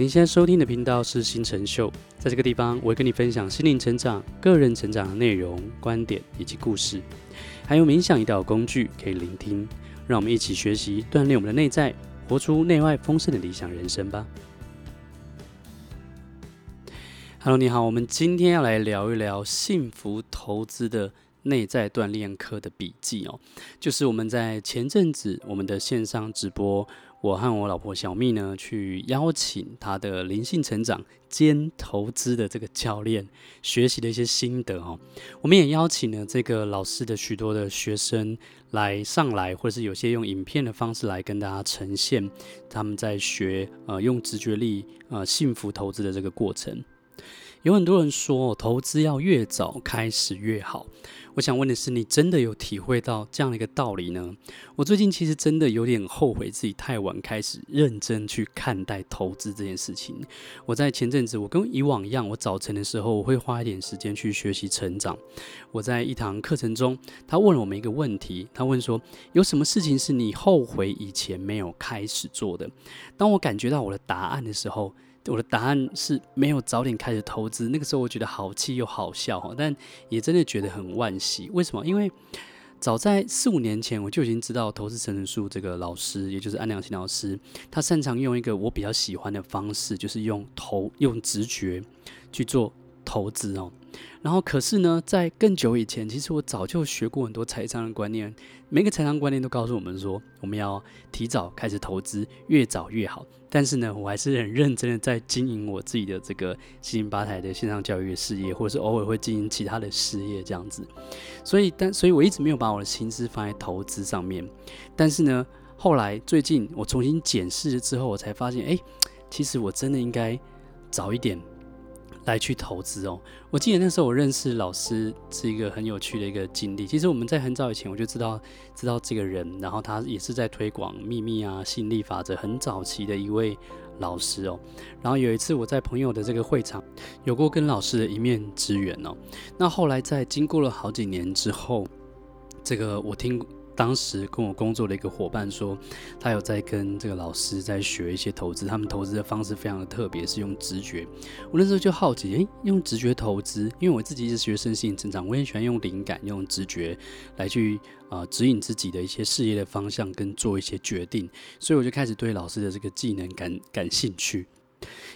您现在收听的频道是新成秀，在这个地方，我会跟你分享心灵成长、个人成长的内容、观点以及故事，还有冥想一道工具可以聆听。让我们一起学习，锻炼我们的内在，活出内外丰盛的理想人生吧。Hello，你好，我们今天要来聊一聊幸福投资的内在锻炼课的笔记哦，就是我们在前阵子我们的线上直播。我和我老婆小蜜呢，去邀请她的灵性成长兼投资的这个教练学习的一些心得哦。我们也邀请了这个老师的许多的学生来上来，或者是有些用影片的方式来跟大家呈现他们在学呃用直觉力呃幸福投资的这个过程。有很多人说，投资要越早开始越好。我想问的是，你真的有体会到这样的一个道理呢？我最近其实真的有点后悔自己太晚开始认真去看待投资这件事情。我在前阵子，我跟以往一样，我早晨的时候我会花一点时间去学习成长。我在一堂课程中，他问了我们一个问题，他问说：有什么事情是你后悔以前没有开始做的？当我感觉到我的答案的时候。我的答案是没有早点开始投资，那个时候我觉得好气又好笑哈，但也真的觉得很惋惜。为什么？因为早在四五年前我就已经知道投资成人术这个老师，也就是安良新老师，他擅长用一个我比较喜欢的方式，就是用投用直觉去做投资哦。然后，可是呢，在更久以前，其实我早就学过很多财商的观念。每个财商观念都告诉我们说，我们要提早开始投资，越早越好。但是呢，我还是很认真的在经营我自己的这个心灵吧台的线上教育事业，或者是偶尔会经营其他的事业这样子。所以，但所以我一直没有把我的心思放在投资上面。但是呢，后来最近我重新检视了之后，我才发现，哎，其实我真的应该早一点。来去投资哦！我记得那时候我认识老师是一个很有趣的一个经历。其实我们在很早以前我就知道知道这个人，然后他也是在推广秘密啊、吸引力法则很早期的一位老师哦。然后有一次我在朋友的这个会场有过跟老师的一面之缘哦。那后来在经过了好几年之后，这个我听。当时跟我工作的一个伙伴说，他有在跟这个老师在学一些投资，他们投资的方式非常的特别，是用直觉。我那时候就好奇，诶，用直觉投资，因为我自己是学生性成长，我也喜欢用灵感、用直觉来去啊、指引自己的一些事业的方向跟做一些决定，所以我就开始对老师的这个技能感感兴趣。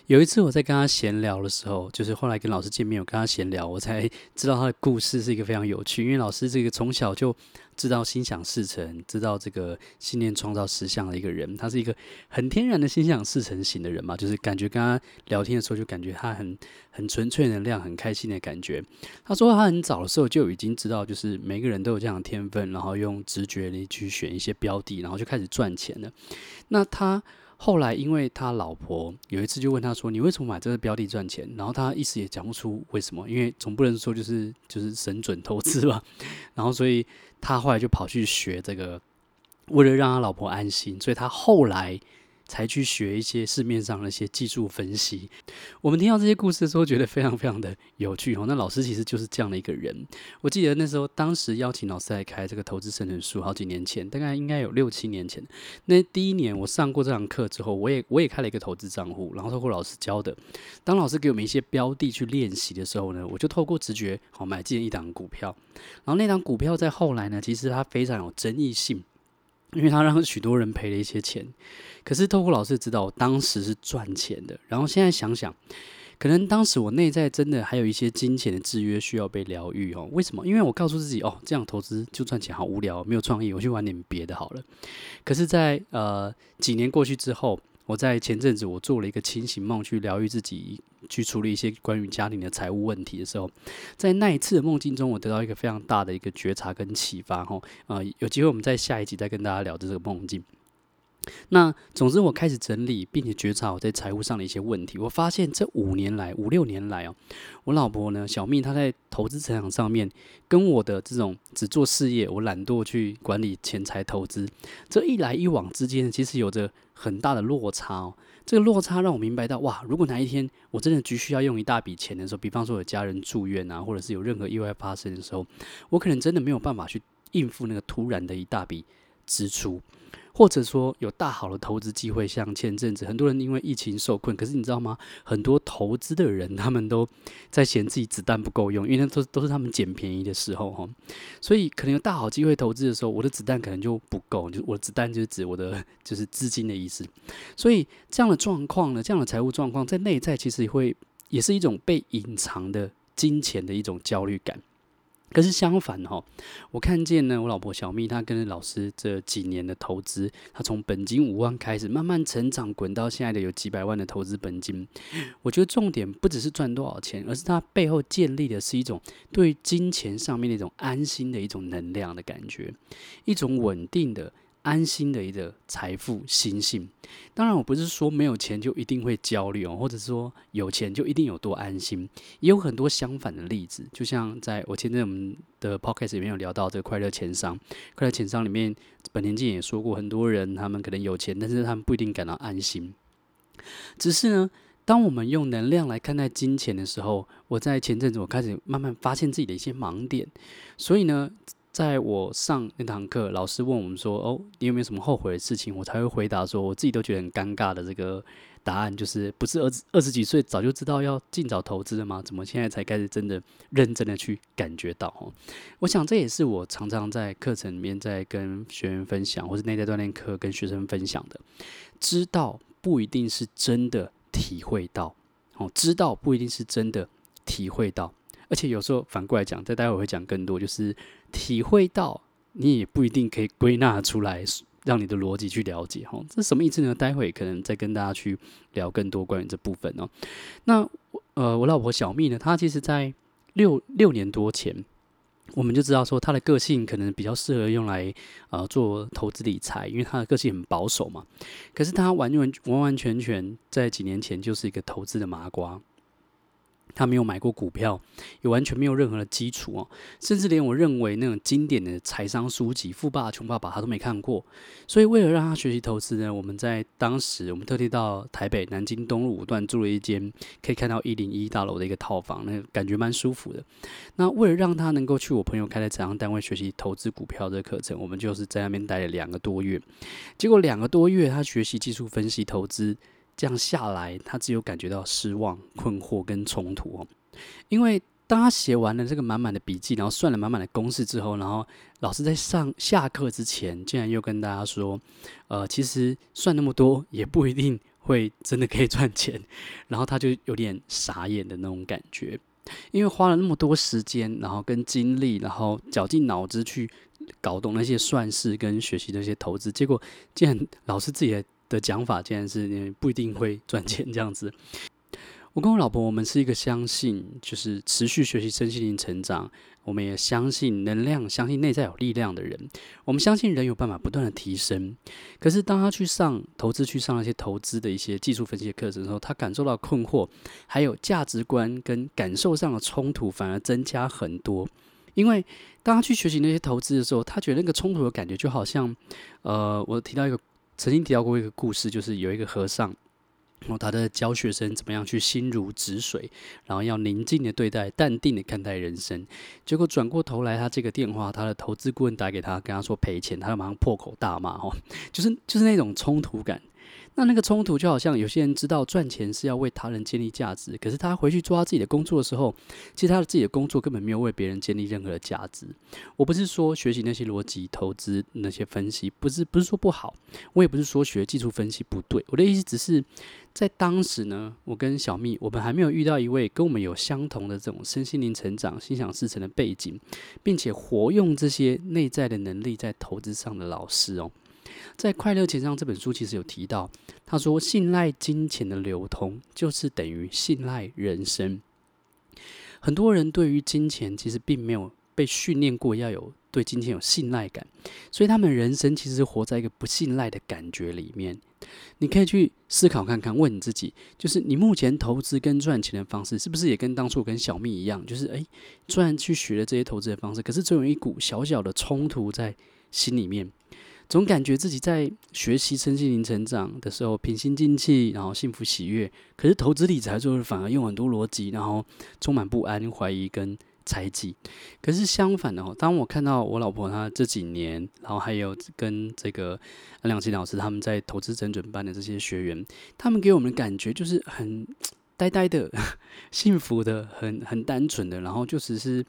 有一次我在跟他闲聊的时候，就是后来跟老师见面，我跟他闲聊，我才知道他的故事是一个非常有趣。因为老师这个从小就知道心想事成，知道这个信念创造实相的一个人，他是一个很天然的心想事成型的人嘛，就是感觉跟他聊天的时候就感觉他很很纯粹能量，很开心的感觉。他说他很早的时候就已经知道，就是每个人都有这样的天分，然后用直觉力去选一些标的，然后就开始赚钱了。那他。后来，因为他老婆有一次就问他说：“你为什么买这个标的赚钱？”然后他一时也讲不出为什么，因为总不能说就是就是神准投资吧。然后，所以他后来就跑去学这个，为了让他老婆安心，所以他后来。才去学一些市面上的一些技术分析。我们听到这些故事的时候，觉得非常非常的有趣哦。那老师其实就是这样的一个人。我记得那时候，当时邀请老师来开这个投资生存术，好几年前，大概应该有六七年前。那第一年我上过这堂课之后，我也我也开了一个投资账户，然后透过老师教的。当老师给我们一些标的去练习的时候呢，我就透过直觉好买进一档股票。然后那档股票在后来呢，其实它非常有争议性。因为他让许多人赔了一些钱，可是透过老师知道，我当时是赚钱的。然后现在想想，可能当时我内在真的还有一些金钱的制约需要被疗愈哦。为什么？因为我告诉自己，哦，这样投资就赚钱好无聊，没有创意，我去玩点别的好了。可是在，在呃几年过去之后。我在前阵子，我做了一个清醒梦，去疗愈自己，去处理一些关于家庭的财务问题的时候，在那一次的梦境中，我得到一个非常大的一个觉察跟启发。哈，呃，有机会我们在下一集再跟大家聊这个梦境。那总之，我开始整理并且觉察我在财务上的一些问题。我发现这五年来、五六年来哦，我老婆呢，小蜜，她在投资成长上面，跟我的这种只做事业，我懒惰去管理钱财投资，这一来一往之间，其实有着很大的落差哦。这个落差让我明白到，哇，如果哪一天我真的急需要用一大笔钱的时候，比方说有家人住院啊，或者是有任何意外发生的时候，我可能真的没有办法去应付那个突然的一大笔支出。或者说有大好的投资机会，像前阵子很多人因为疫情受困，可是你知道吗？很多投资的人他们都在嫌自己子弹不够用，因为那都都是他们捡便宜的时候哈。所以可能有大好机会投资的时候，我的子弹可能就不够，就我的子弹就是指我的就是资金的意思。所以这样的状况呢，这样的财务状况在内在其实会也是一种被隐藏的金钱的一种焦虑感。可是相反哈，我看见呢，我老婆小蜜她跟着老师这几年的投资，她从本金五万开始慢慢成长，滚到现在的有几百万的投资本金。我觉得重点不只是赚多少钱，而是她背后建立的是一种对金钱上面的一种安心的一种能量的感觉，一种稳定的。安心的一个财富心性，当然我不是说没有钱就一定会焦虑哦，或者说有钱就一定有多安心，也有很多相反的例子。就像在我前阵我们的 podcast 里面有聊到这个快乐钱商，快乐钱商里面本田进也说过，很多人他们可能有钱，但是他们不一定感到安心。只是呢，当我们用能量来看待金钱的时候，我在前阵子我开始慢慢发现自己的一些盲点，所以呢。在我上那堂课，老师问我们说：“哦，你有没有什么后悔的事情？”我才会回答说：“我自己都觉得很尴尬的这个答案，就是不是二十二十几岁早就知道要尽早投资了吗？怎么现在才开始真的认真的去感觉到？”哦，我想这也是我常常在课程里面在跟学员分享，或是内在锻炼课跟学生分享的。知道不一定是真的体会到，哦，知道不一定是真的体会到。而且有时候反过来讲，在待会会讲更多，就是体会到你也不一定可以归纳出来，让你的逻辑去了解哈，这什么意思呢？待会可能再跟大家去聊更多关于这部分哦。那呃，我老婆小蜜呢，她其实在六六年多前，我们就知道说她的个性可能比较适合用来呃做投资理财，因为她的个性很保守嘛。可是她完完完完全全在几年前就是一个投资的麻瓜。他没有买过股票，也完全没有任何的基础哦，甚至连我认为那种经典的财商书籍《富爸穷爸爸》他都没看过。所以为了让他学习投资呢，我们在当时我们特地到台北南京东路五段住了一间可以看到一零一大楼的一个套房，那感觉蛮舒服的。那为了让他能够去我朋友开的财商单位学习投资股票的课程，我们就是在那边待了两个多月。结果两个多月，他学习技术分析投资。这样下来，他只有感觉到失望、困惑跟冲突哦。因为当他写完了这个满满的笔记，然后算了满满的公式之后，然后老师在上下课之前，竟然又跟大家说：“呃，其实算那么多也不一定会真的可以赚钱。”然后他就有点傻眼的那种感觉，因为花了那么多时间，然后跟精力，然后绞尽脑汁去搞懂那些算式跟学习那些投资，结果竟然老师自己的。的讲法竟然是不一定会赚钱这样子。我跟我老婆，我们是一个相信就是持续学习身心灵成长，我们也相信能量，相信内在有力量的人。我们相信人有办法不断的提升。可是当他去上投资，去上那些投资的一些技术分析的课程的时候，他感受到困惑，还有价值观跟感受上的冲突反而增加很多。因为当他去学习那些投资的时候，他觉得那个冲突的感觉就好像，呃，我提到一个。曾经提到过一个故事，就是有一个和尚，然后他在教学生怎么样去心如止水，然后要宁静的对待，淡定的看待人生。结果转过头来，他这个电话，他的投资顾问打给他，跟他说赔钱，他就马上破口大骂，哦，就是就是那种冲突感。那那个冲突就好像有些人知道赚钱是要为他人建立价值，可是他回去做他自己的工作的时候，其实他的自己的工作根本没有为别人建立任何的价值。我不是说学习那些逻辑投资那些分析不是不是说不好，我也不是说学技术分析不对。我的意思只是在当时呢，我跟小蜜我们还没有遇到一位跟我们有相同的这种身心灵成长、心想事成的背景，并且活用这些内在的能力在投资上的老师哦。在《快乐钱上》这本书其实有提到，他说：“信赖金钱的流通，就是等于信赖人生。”很多人对于金钱其实并没有被训练过要有对金钱有信赖感，所以他们人生其实活在一个不信赖的感觉里面。你可以去思考看看，问你自己：就是你目前投资跟赚钱的方式，是不是也跟当初跟小蜜一样？就是诶，虽然去学了这些投资的方式，可是总有一股小小的冲突在心里面。总感觉自己在学习身心灵成长的时候平心静气，然后幸福喜悦。可是投资理财就是反而用很多逻辑，然后充满不安、怀疑跟猜忌。可是相反的哦，当我看到我老婆她这几年，然后还有跟这个安良清老师他们在投资甄准班的这些学员，他们给我们的感觉就是很呆呆的、幸福的、很很单纯的，然后就只是。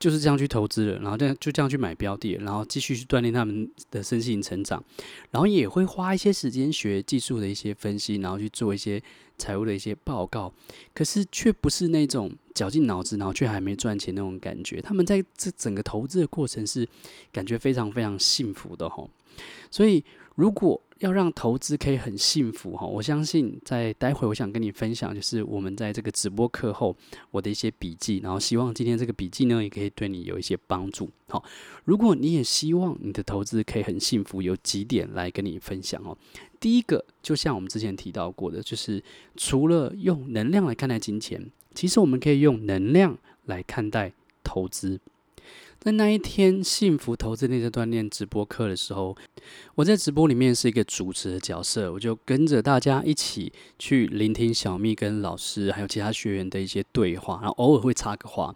就是这样去投资了，然后这样就这样去买标的，然后继续去锻炼他们的身心成长，然后也会花一些时间学技术的一些分析，然后去做一些财务的一些报告，可是却不是那种绞尽脑汁，然后却还没赚钱那种感觉。他们在这整个投资的过程是感觉非常非常幸福的吼，所以如果。要让投资可以很幸福哈，我相信在待会我想跟你分享，就是我们在这个直播课后我的一些笔记，然后希望今天这个笔记呢也可以对你有一些帮助。好，如果你也希望你的投资可以很幸福，有几点来跟你分享哦。第一个，就像我们之前提到过的，就是除了用能量来看待金钱，其实我们可以用能量来看待投资。在那一天幸福投资内在锻炼直播课的时候，我在直播里面是一个主持的角色，我就跟着大家一起去聆听小蜜跟老师还有其他学员的一些对话，然后偶尔会插个话。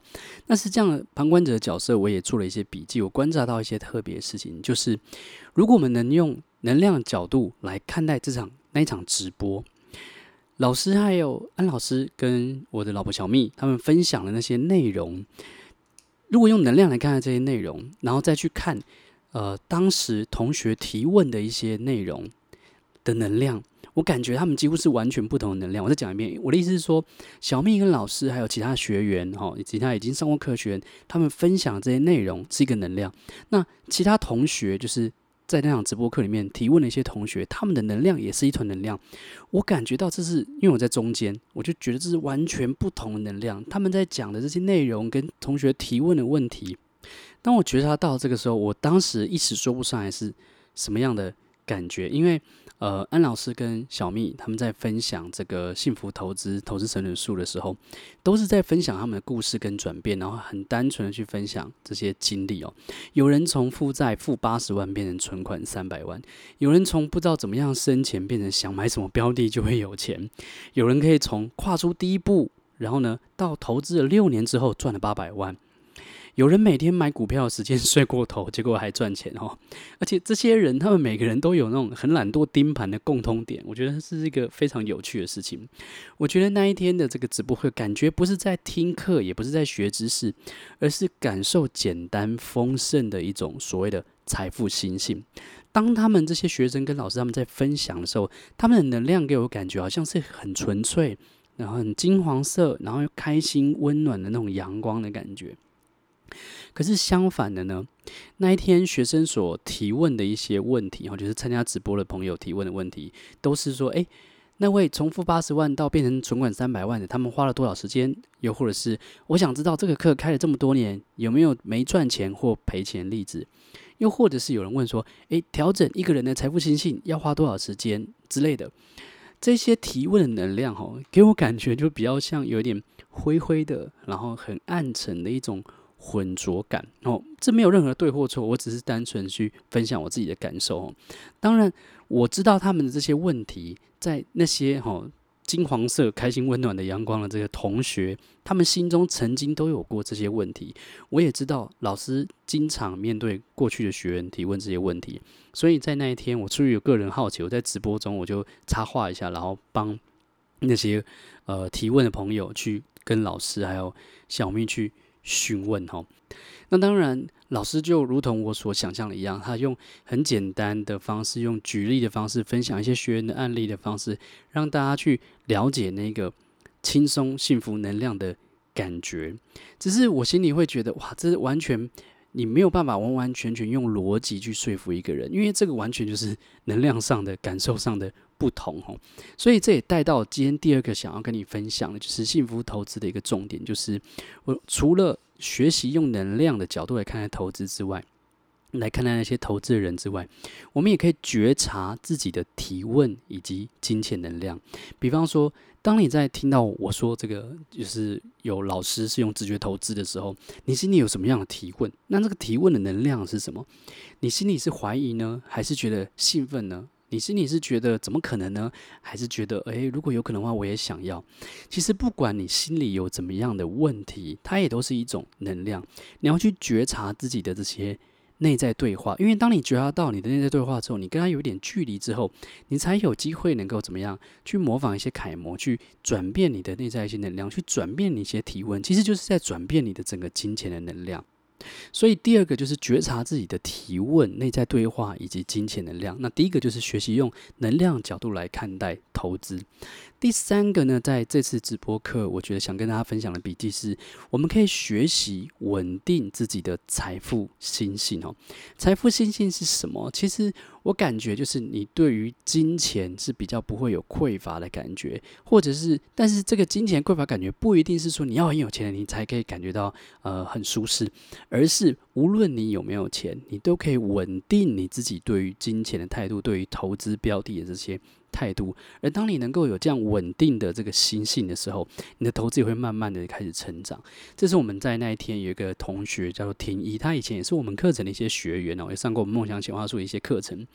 那是这样的旁观者的角色，我也做了一些笔记，我观察到一些特别的事情，就是如果我们能用能量角度来看待这场那一场直播，老师还有安老师跟我的老婆小蜜他们分享的那些内容。如果用能量来看看这些内容，然后再去看，呃，当时同学提问的一些内容的能量，我感觉他们几乎是完全不同的能量。我再讲一遍，我的意思是说，小蜜跟老师还有其他学员，哈，以及他已经上过课学员，他们分享这些内容是一个能量。那其他同学就是。在那场直播课里面提问了一些同学，他们的能量也是一团能量。我感觉到这是因为我在中间，我就觉得这是完全不同的能量。他们在讲的这些内容跟同学提问的问题，当我觉察到这个时候，我当时一时说不上来是什么样的感觉，因为。呃，安老师跟小蜜他们在分享这个幸福投资投资成人术的时候，都是在分享他们的故事跟转变，然后很单纯的去分享这些经历哦。有人从负债负八十万变成存款三百万，有人从不知道怎么样生钱变成想买什么标的就会有钱，有人可以从跨出第一步，然后呢到投资了六年之后赚了八百万。有人每天买股票的时间 睡过头，结果还赚钱哦！而且这些人，他们每个人都有那种很懒惰盯盘的共通点，我觉得这是一个非常有趣的事情。我觉得那一天的这个直播会感觉不是在听课，也不是在学知识，而是感受简单丰盛的一种所谓的财富心性。当他们这些学生跟老师他们在分享的时候，他们的能量给我感觉好像是很纯粹，然后很金黄色，然后又开心温暖的那种阳光的感觉。可是相反的呢，那一天学生所提问的一些问题，哈，就是参加直播的朋友提问的问题，都是说，诶，那位从负八十万到变成存款三百万的，他们花了多少时间？又或者是，我想知道这个课开了这么多年，有没有没赚钱或赔钱例子？又或者是有人问说，诶，调整一个人的财富心性要花多少时间之类的？这些提问的能量，哈，给我感觉就比较像有点灰灰的，然后很暗沉的一种。浑浊感哦，这没有任何对或错，我只是单纯去分享我自己的感受哦。当然，我知道他们的这些问题，在那些哈金黄色、开心、温暖的阳光的这个同学，他们心中曾经都有过这些问题。我也知道老师经常面对过去的学员提问这些问题，所以在那一天，我出于个人好奇，我在直播中我就插话一下，然后帮那些呃提问的朋友去跟老师还有小蜜去。询问哈，那当然，老师就如同我所想象的一样，他用很简单的方式，用举例的方式，分享一些学员的案例的方式，让大家去了解那个轻松、幸福、能量的感觉。只是我心里会觉得，哇，这是完全。你没有办法完完全全用逻辑去说服一个人，因为这个完全就是能量上的感受上的不同哦。所以这也带到今天第二个想要跟你分享的，就是幸福投资的一个重点，就是我除了学习用能量的角度来看待投资之外，来看待那些投资的人之外，我们也可以觉察自己的提问以及金钱能量。比方说，当你在听到我说这个，就是有老师是用直觉投资的时候，你心里有什么样的提问？那这个提问的能量是什么？你心里是怀疑呢，还是觉得兴奋呢？你心里是觉得怎么可能呢？还是觉得诶，如果有可能的话，我也想要？其实不管你心里有怎么样的问题，它也都是一种能量。你要去觉察自己的这些内在对话，因为当你觉察到你的内在对话之后，你跟他有一点距离之后，你才有机会能够怎么样去模仿一些楷模，去转变你的内在一些能量，去转变你一些提问，其实就是在转变你的整个金钱的能量。所以第二个就是觉察自己的提问、内在对话以及金钱能量。那第一个就是学习用能量角度来看待投资。第三个呢，在这次直播课，我觉得想跟大家分享的笔记是，我们可以学习稳定自己的财富心性哦。财富心性是什么？其实我感觉就是你对于金钱是比较不会有匮乏的感觉，或者是，但是这个金钱匮乏感觉不一定是说你要很有钱你才可以感觉到呃很舒适，而是无论你有没有钱，你都可以稳定你自己对于金钱的态度，对于投资标的的这些。态度，而当你能够有这样稳定的这个心性的时候，你的投资也会慢慢的开始成长。这是我们在那一天有一个同学叫做婷一，他以前也是我们课程的一些学员哦，也上过我们梦想显化术的一些课程。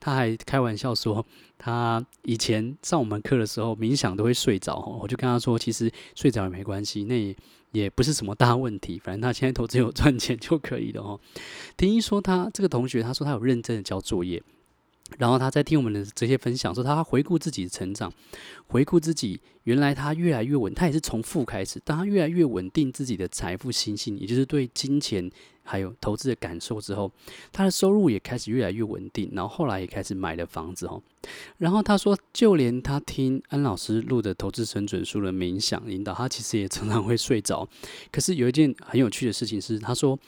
他还开玩笑说，他以前上我们课的时候冥想都会睡着，我就跟他说，其实睡着也没关系，那也不是什么大问题，反正他现在投资有赚钱就可以了哦。田一说他这个同学，他说他有认真的交作业。然后他在听我们的这些分享，说他回顾自己的成长，回顾自己原来他越来越稳，他也是从负开始。当他越来越稳定自己的财富心性，也就是对金钱还有投资的感受之后，他的收入也开始越来越稳定。然后后来也开始买了房子哦。然后他说，就连他听安老师录的投资神准书的冥想引导，他其实也常常会睡着。可是有一件很有趣的事情是，他说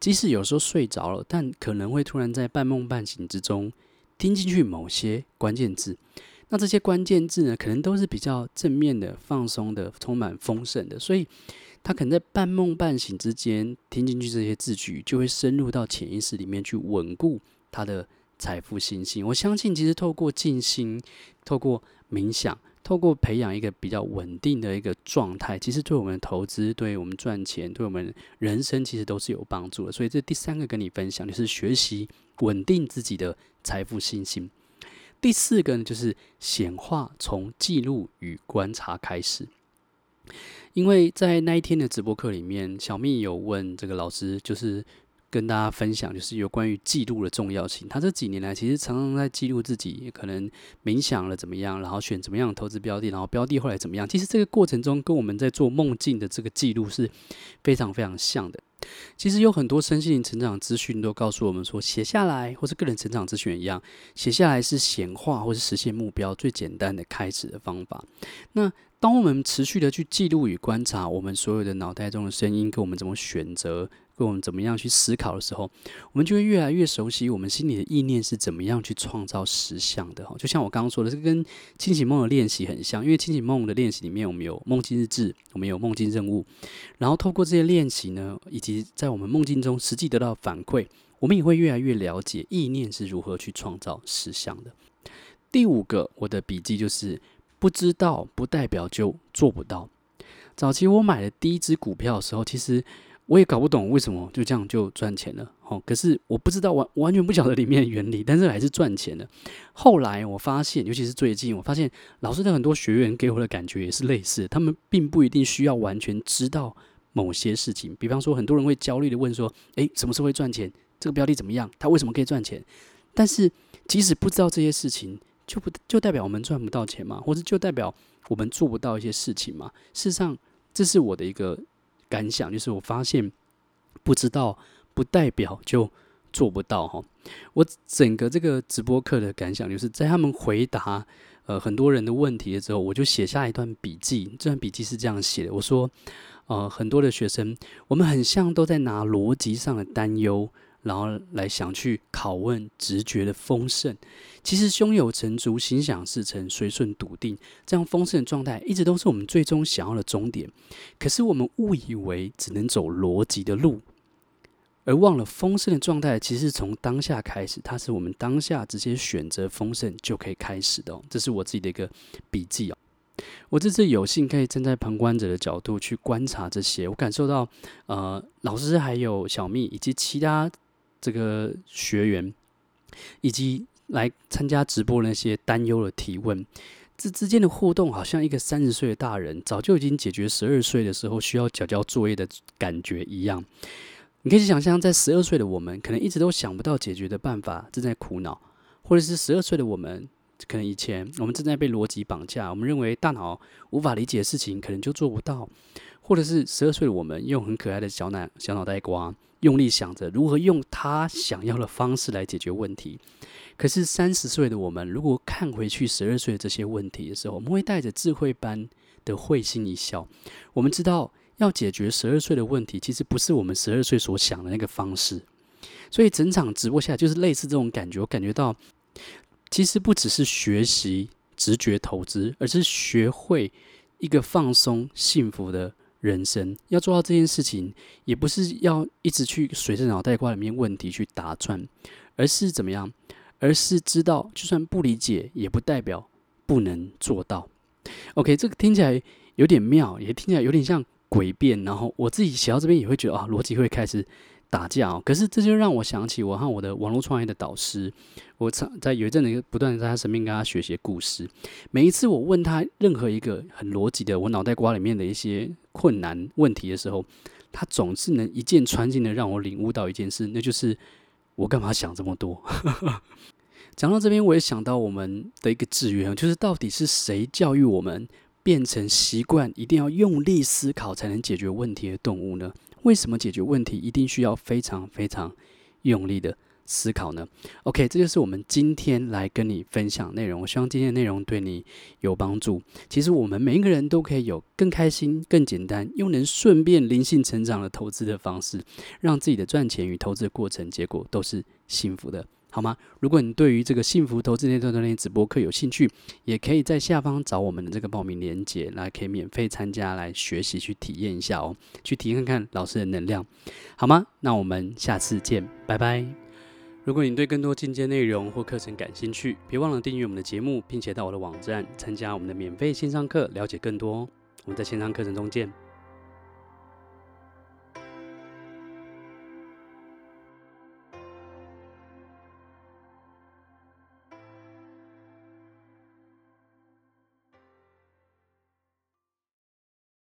即使有时候睡着了，但可能会突然在半梦半醒之中。听进去某些关键字，那这些关键字呢，可能都是比较正面的、放松的、充满丰盛的，所以他可能在半梦半醒之间听进去这些字句，就会深入到潜意识里面去稳固他的财富信心。我相信，其实透过静心、透过冥想、透过培养一个比较稳定的一个状态，其实对我们的投资、对我们赚钱、对我们人生，其实都是有帮助的。所以，这第三个跟你分享，就是学习稳定自己的。财富信心。第四个呢，就是显化从记录与观察开始。因为在那一天的直播课里面，小蜜有问这个老师，就是跟大家分享，就是有关于记录的重要性。他这几年来其实常常在记录自己，可能冥想了怎么样，然后选怎么样投资标的，然后标的后来怎么样。其实这个过程中，跟我们在做梦境的这个记录是非常非常像的。其实有很多身心灵成长资讯都告诉我们说，写下来或是个人成长资讯一样，写下来是显化或是实现目标最简单的开始的方法。那当我们持续的去记录与观察我们所有的脑袋中的声音，跟我们怎么选择。我们怎么样去思考的时候，我们就会越来越熟悉我们心里的意念是怎么样去创造实相的。就像我刚刚说的，这跟清醒梦的练习很像，因为清醒梦的练习里面，我们有梦境日志，我们有梦境任务，然后透过这些练习呢，以及在我们梦境中实际得到反馈，我们也会越来越了解意念是如何去创造实相的。第五个，我的笔记就是不知道不代表就做不到。早期我买的第一只股票的时候，其实。我也搞不懂为什么就这样就赚钱了，哦，可是我不知道完完全不晓得里面的原理，但是还是赚钱了。后来我发现，尤其是最近，我发现老师的很多学员给我的感觉也是类似，他们并不一定需要完全知道某些事情。比方说，很多人会焦虑的问说：“诶，什么时候会赚钱？这个标的怎么样？它为什么可以赚钱？”但是即使不知道这些事情，就不就代表我们赚不到钱吗？或者就代表我们做不到一些事情吗？事实上，这是我的一个。感想就是，我发现不知道不代表就做不到哈。我整个这个直播课的感想就是在他们回答呃很多人的问题的时候，我就写下一段笔记。这段笔记是这样写的：我说，呃，很多的学生，我们很像都在拿逻辑上的担忧。然后来想去拷问直觉的丰盛，其实胸有成竹、心想事成、随顺笃定，这样丰盛的状态一直都是我们最终想要的终点。可是我们误以为只能走逻辑的路，而忘了丰盛的状态其实是从当下开始，它是我们当下直接选择丰盛就可以开始的哦。这是我自己的一个笔记哦。我这次有幸可以站在旁观者的角度去观察这些，我感受到呃，老师还有小蜜以及其他。这个学员以及来参加直播那些担忧的提问，这之间的互动，好像一个三十岁的大人早就已经解决十二岁的时候需要缴交作业的感觉一样。你可以想象，在十二岁的我们，可能一直都想不到解决的办法，正在苦恼；或者是十二岁的我们，可能以前我们正在被逻辑绑架，我们认为大脑无法理解的事情，可能就做不到；或者是十二岁的我们，用很可爱的小脑小脑袋瓜，用力想着如何用他想要的方式来解决问题。可是三十岁的我们，如果看回去十二岁的这些问题的时候，我们会带着智慧般的会心一笑。我们知道。要解决十二岁的问题，其实不是我们十二岁所想的那个方式。所以整场直播下来，就是类似这种感觉。我感觉到，其实不只是学习直觉投资，而是学会一个放松、幸福的人生。要做到这件事情，也不是要一直去随着脑袋瓜里面问题去打转，而是怎么样？而是知道，就算不理解，也不代表不能做到。OK，这个听起来有点妙，也听起来有点像。诡辩，然后我自己写到这边也会觉得啊，逻辑会开始打架哦。可是这就让我想起我和我的网络创业的导师，我常在有一阵子不断在他身边跟他学习故事。每一次我问他任何一个很逻辑的我脑袋瓜里面的一些困难问题的时候，他总是能一箭穿心的让我领悟到一件事，那就是我干嘛想这么多？讲到这边，我也想到我们的一个制约，就是到底是谁教育我们？变成习惯，一定要用力思考才能解决问题的动物呢？为什么解决问题一定需要非常非常用力的思考呢？OK，这就是我们今天来跟你分享内容。我希望今天的内容对你有帮助。其实我们每一个人都可以有更开心、更简单，又能顺便灵性成长的投资的方式，让自己的赚钱与投资的过程结果都是幸福的。好吗？如果你对于这个幸福投资内在锻炼直播课有兴趣，也可以在下方找我们的这个报名链接，来可以免费参加来学习去体验一下哦，去体验看看老师的能量，好吗？那我们下次见，拜拜。如果你对更多进阶内容或课程感兴趣，别忘了订阅我们的节目，并且到我的网站参加我们的免费线上课，了解更多哦。我们在线上课程中见。